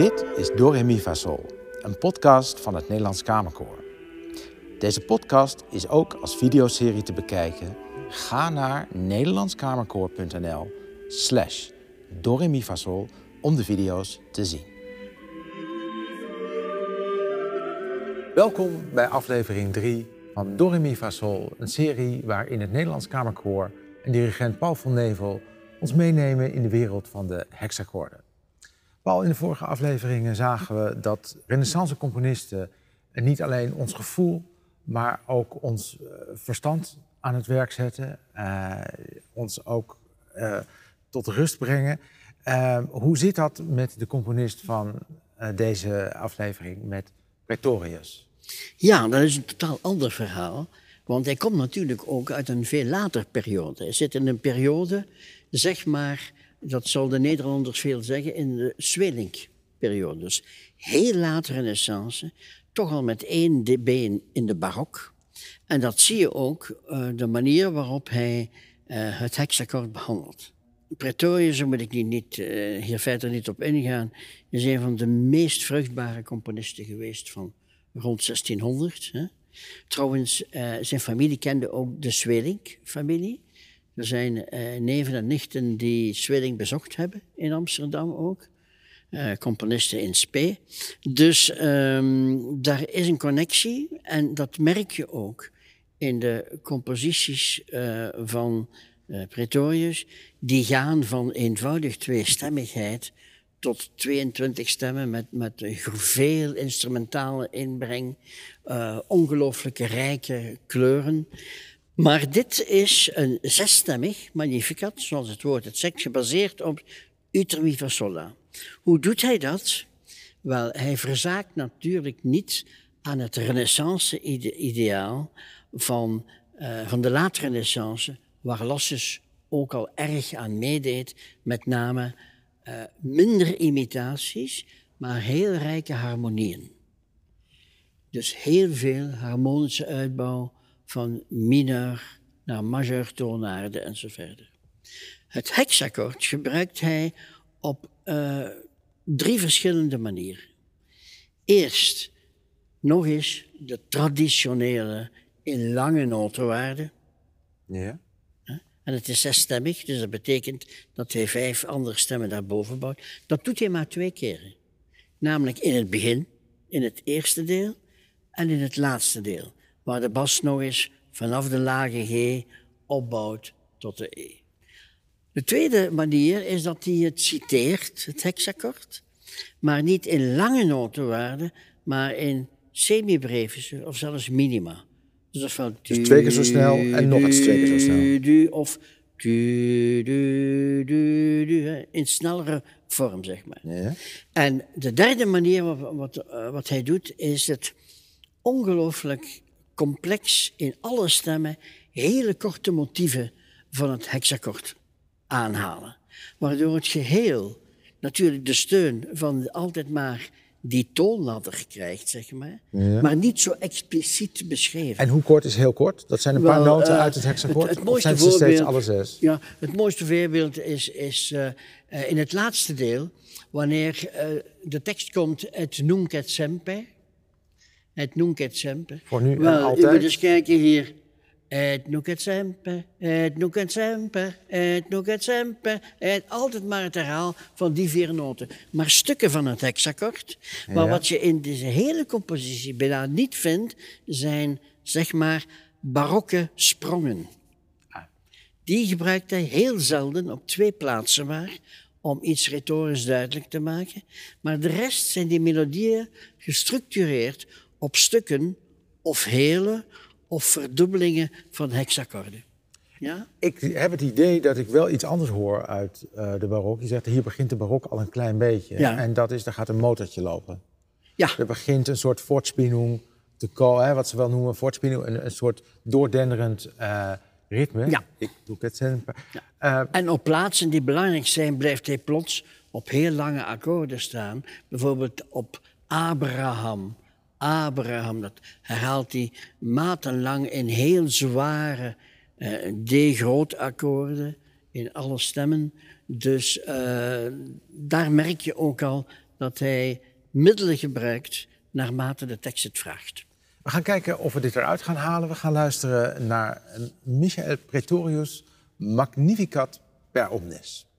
Dit is Do Re Mi Fa Sol, een podcast van het Nederlands Kamerkoor. Deze podcast is ook als videoserie te bekijken. Ga naar nederlandskamerkoor.nl slash Do Re Mi Fa Sol om de video's te zien. Welkom bij aflevering 3 van Do Re Mi Fa Sol, een serie waarin het Nederlands Kamerkoor en dirigent Paul van Nevel ons meenemen in de wereld van de hexakkoorden. Paul, in de vorige afleveringen zagen we dat renaissance-componisten niet alleen ons gevoel, maar ook ons uh, verstand aan het werk zetten, uh, ons ook uh, tot rust brengen. hoe zit dat met de componist van deze aflevering, met Pretorius? Ja, dat is een totaal ander verhaal. Want hij komt natuurlijk ook uit een veel later periode. Hij zit in een periode, zeg maar, dat zal de Nederlanders veel zeggen, in de Zwelink-periode. Dus heel laat renaissance, toch al met één been in de barok. En dat zie je ook uh, de manier waarop hij uh, het hexakkoord behandelt. Pretorius, daar moet ik niet, uh, hier verder niet op ingaan, is een van de meest vruchtbare componisten geweest van rond 1600. Hè. Trouwens, zijn familie kende ook de Zwelink-familie. Er zijn uh, neven en nichten die Swilling bezocht hebben in Amsterdam ook. Uh, componisten in Spee. Dus um, daar is een connectie en dat merk je ook in de composities uh, van Pretorius. Die gaan van eenvoudig tweestemmigheid tot 22 stemmen met, met veel instrumentale inbreng, ongelooflijke rijke kleuren. Maar dit is een zesstemmig magnificat, zoals het woord het zegt, gebaseerd op Uter mi fa sola. Hoe doet hij dat? Wel, hij verzaakt natuurlijk niet aan het renaissance-ideaal van, uh, van de late renaissance, waar Lassus ook al erg aan meedeed, met name uh, minder imitaties, maar heel rijke harmonieën. Dus heel veel harmonische uitbouw, van mineur naar majeur zo verder. Het hexakkoord gebruikt hij op uh, drie verschillende manieren. Eerst nog eens de traditionele in lange notenwaarden. Ja. En het is zesstemmig, dus dat betekent dat hij vijf andere stemmen daarboven bouwt. Dat doet hij maar twee keren. Namelijk in het begin, in het eerste deel, en in het laatste deel waar de bas nog eens vanaf de lage G opbouwt tot de E. De tweede manier is dat hij het citeert, het hexakkoord, maar niet in lange notenwaarden, maar in semibrevische of zelfs minima. Dus, dus twee keer zo snel en nog eens twee keer zo snel. Du, of du, du, du, du, in snellere vorm, zeg maar. Ja. En de derde manier wat, wat, wat hij doet, is het ongelooflijk complex in alle stemmen hele korte motieven van het hexakkoord aanhalen. Waardoor het geheel natuurlijk de steun van altijd maar die toonladder krijgt, zeg maar. Ja. Maar niet zo expliciet beschreven. En hoe kort is heel kort? Dat zijn een paar Wel, noten uh, uit het hexakkoord? Het, het mooiste zijn voorbeeld, steeds alle zes? Ja, het mooiste voorbeeld is, is uh, uh, in het laatste deel, wanneer de tekst komt, het nunc et semper, het nunc et semper. Voor nu Wel, en altijd? U moet eens kijken hier. Het nunc et semper, het nunc et semper, het nunc et semper. Het, altijd maar het herhaal van die vier noten. Maar stukken van het hexakkoord. Maar ja. wat je in deze hele compositie bijna niet vindt, zijn zeg maar barokke sprongen. Die gebruikt hij heel zelden op twee plaatsen maar, om iets retorisch duidelijk te maken. Maar de rest zijn die melodieën gestructureerd op stukken of hele of verdubbelingen van hexakkoorden. Ja? Ik heb het idee dat ik wel iets anders hoor uit uh, de barok. Je zegt, hier begint de barok al een klein beetje. Ja. En dat is, er gaat een motortje lopen. Ja. Er begint een soort voortspinning te komen, wat ze wel noemen voortspinning, een, een soort doordenderend uh, ritme. Ja. Ik doe het zelf. Ja. Uh, en op plaatsen die belangrijk zijn, blijft hij plots op heel lange akkoorden staan. Bijvoorbeeld op Abraham, Abraham, dat herhaalt hij matenlang in heel zware uh, D-groot akkoorden in alle stemmen. Dus uh, daar merk je ook al dat hij middelen gebruikt naarmate de tekst het vraagt. We gaan kijken of we dit eruit gaan halen. We gaan luisteren naar Michael Pretorius Magnificat per omnes.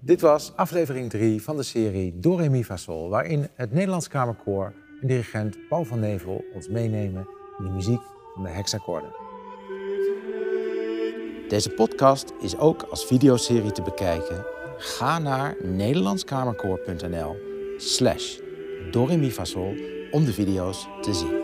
Dit was aflevering 3 van de serie Do Re Mi Fa Sol, waarin het Nederlands Kamerkoor en dirigent Paul van Nevel ons meenemen in de muziek van de hexakkoorden. Deze podcast is ook als videoserie te bekijken. Ga naar nederlandskamerkoor.nl slash Do Re Mi Fa Sol om de video's te zien.